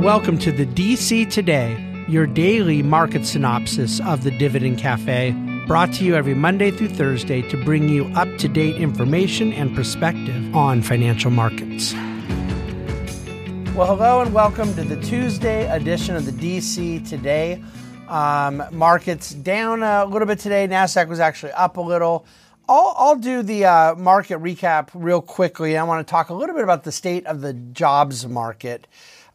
Welcome to the DC Today, your daily market synopsis of the Dividend Cafe, brought to you every Monday through Thursday to bring you up to date information and perspective on financial markets. Well, hello and welcome to the Tuesday edition of the DC Today. Um, markets down a little bit today. NASDAQ was actually up a little. I'll, I'll do the uh, market recap real quickly. I want to talk a little bit about the state of the jobs market.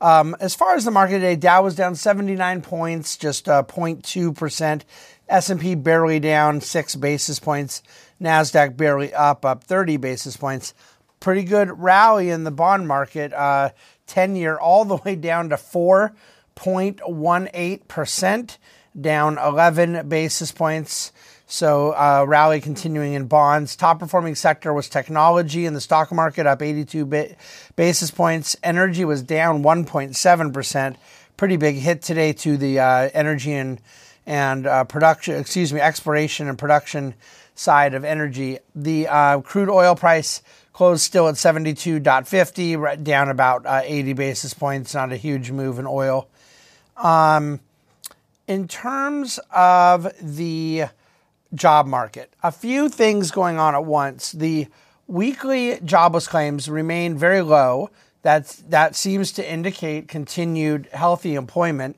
Um, as far as the market today, Dow was down 79 points, just uh, 0.2%. S&P barely down 6 basis points. NASDAQ barely up, up 30 basis points. Pretty good rally in the bond market. Uh, 10 year all the way down to 4.18%, down 11 basis points. So, uh, rally continuing in bonds. Top performing sector was technology in the stock market, up 82 ba- basis points. Energy was down 1.7%. Pretty big hit today to the uh, energy and, and uh, production, excuse me, exploration and production side of energy. The uh, crude oil price closed still at 72.50, down about uh, 80 basis points. Not a huge move in oil. Um, in terms of the job market, a few things going on at once. The weekly jobless claims remain very low. That's, that seems to indicate continued healthy employment.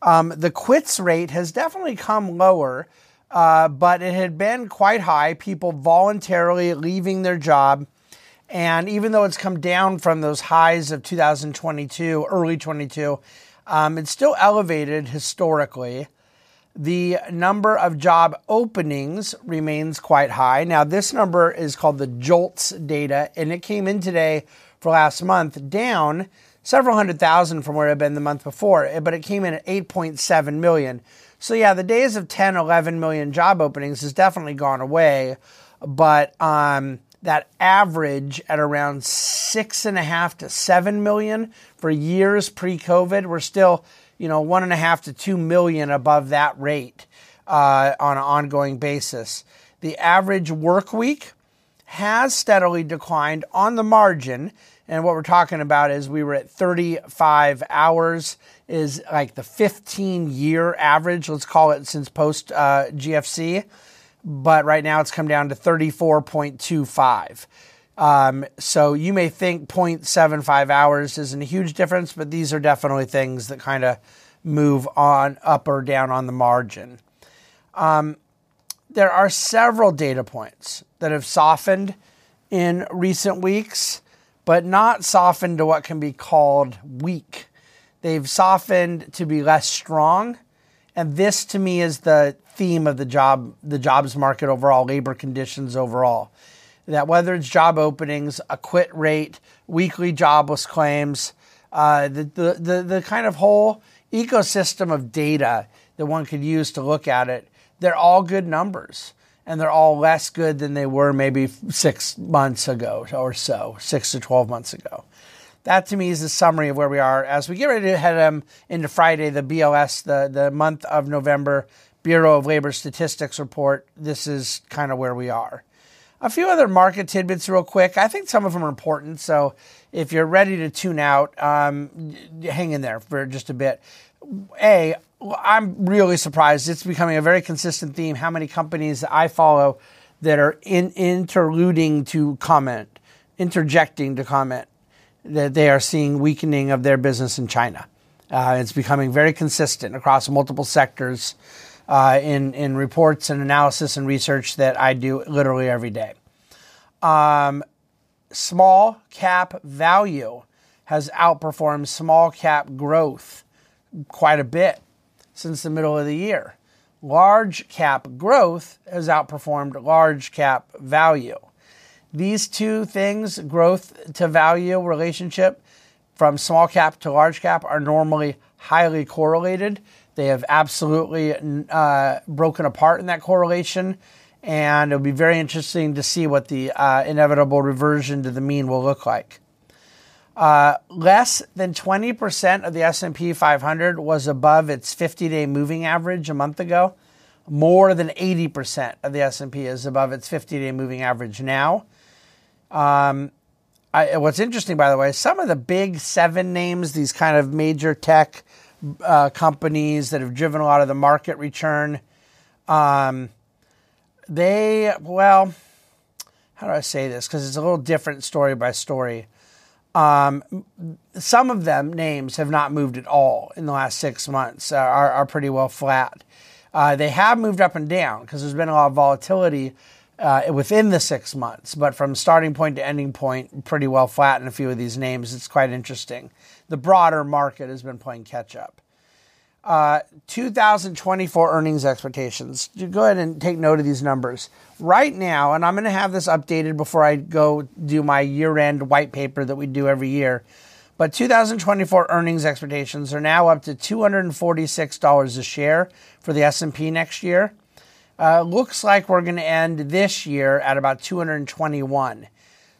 Um, the quits rate has definitely come lower uh, but it had been quite high, people voluntarily leaving their job. And even though it's come down from those highs of 2022, early 22, um, it's still elevated historically. The number of job openings remains quite high. Now, this number is called the JOLTS data, and it came in today for last month down several hundred thousand from where it had been the month before, but it came in at 8.7 million. So yeah, the days of 10, 11 million job openings has definitely gone away, but um, that average at around six and a half to seven million for years pre-COVID, we're still you know one and a half to two million above that rate uh, on an ongoing basis. The average work week has steadily declined on the margin. And what we're talking about is we were at 35 hours is like the 15 year average, let's call it since post uh, GFC. But right now it's come down to 34.25. Um, so you may think 0.75 hours isn't a huge difference, but these are definitely things that kind of move on up or down on the margin. Um, there are several data points that have softened in recent weeks, but not softened to what can be called weak. They've softened to be less strong. And this to me is the theme of the job the jobs market overall, labor conditions overall. That whether it's job openings, a quit rate, weekly jobless claims, uh, the, the, the, the kind of whole ecosystem of data that one could use to look at it, they're all good numbers. And they're all less good than they were maybe six months ago or so, six to 12 months ago. That to me is a summary of where we are as we get ready to head um, into Friday, the BLS, the, the month of November Bureau of Labor Statistics report. This is kind of where we are. A few other market tidbits, real quick. I think some of them are important. So if you're ready to tune out, um, hang in there for just a bit. A, I'm really surprised. It's becoming a very consistent theme how many companies I follow that are in, interluding to comment, interjecting to comment that they are seeing weakening of their business in China. Uh, it's becoming very consistent across multiple sectors uh, in, in reports and analysis and research that I do literally every day. Um, small cap value has outperformed small cap growth quite a bit since the middle of the year. Large cap growth has outperformed large cap value. These two things, growth to value relationship from small cap to large cap, are normally highly correlated. They have absolutely uh, broken apart in that correlation, and it'll be very interesting to see what the uh, inevitable reversion to the mean will look like. Uh, less than 20% of the S&P 500 was above its 50-day moving average a month ago. More than 80% of the S&P is above its 50-day moving average now. Um, I, what's interesting, by the way, some of the big seven names, these kind of major tech uh, companies that have driven a lot of the market return, um, they, well, how do I say this? Because it's a little different story by story. Um, some of them names have not moved at all in the last six months, uh, are, are pretty well flat. Uh, they have moved up and down because there's been a lot of volatility uh, within the six months, but from starting point to ending point, pretty well flat in a few of these names. It's quite interesting. The broader market has been playing catch up. Uh, 2024 earnings expectations. Go ahead and take note of these numbers. Right now, and I'm going to have this updated before I go do my year end white paper that we do every year. But 2024 earnings expectations are now up to $246 a share for the S&P next year. Uh, looks like we're going to end this year at about 221.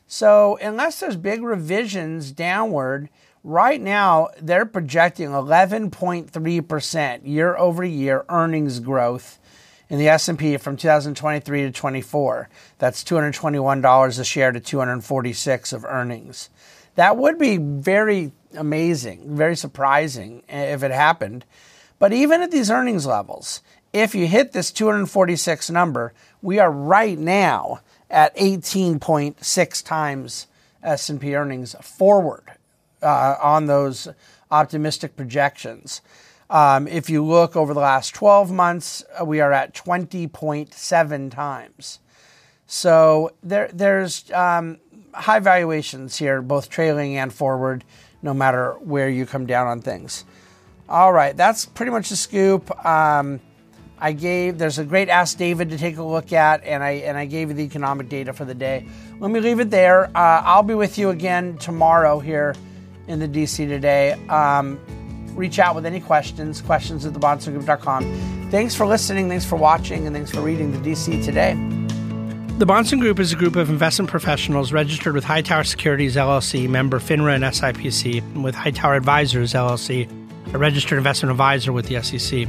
So unless there's big revisions downward, right now they're projecting 11.3% year over year earnings growth in the S&P from 2023 to 24. That's $221 a share to 246 of earnings. That would be very amazing, very surprising if it happened. But even at these earnings levels, if you hit this 246 number, we are right now at 18.6 times S&P earnings forward uh, on those optimistic projections. Um, if you look over the last 12 months, uh, we are at 20.7 times. So there, there's um, high valuations here, both trailing and forward, no matter where you come down on things. All right, that's pretty much the scoop. Um, I gave there's a great Ask David to take a look at, and I and I gave you the economic data for the day. Let me leave it there. Uh, I'll be with you again tomorrow here in the DC today. Um, reach out with any questions, questions at thebahnsengroup.com. Thanks for listening, thanks for watching, and thanks for reading the DC today. The Bahnsen Group is a group of investment professionals registered with Hightower Securities LLC, member FINRA and SIPC, and with Hightower Advisors LLC, a registered investment advisor with the SEC.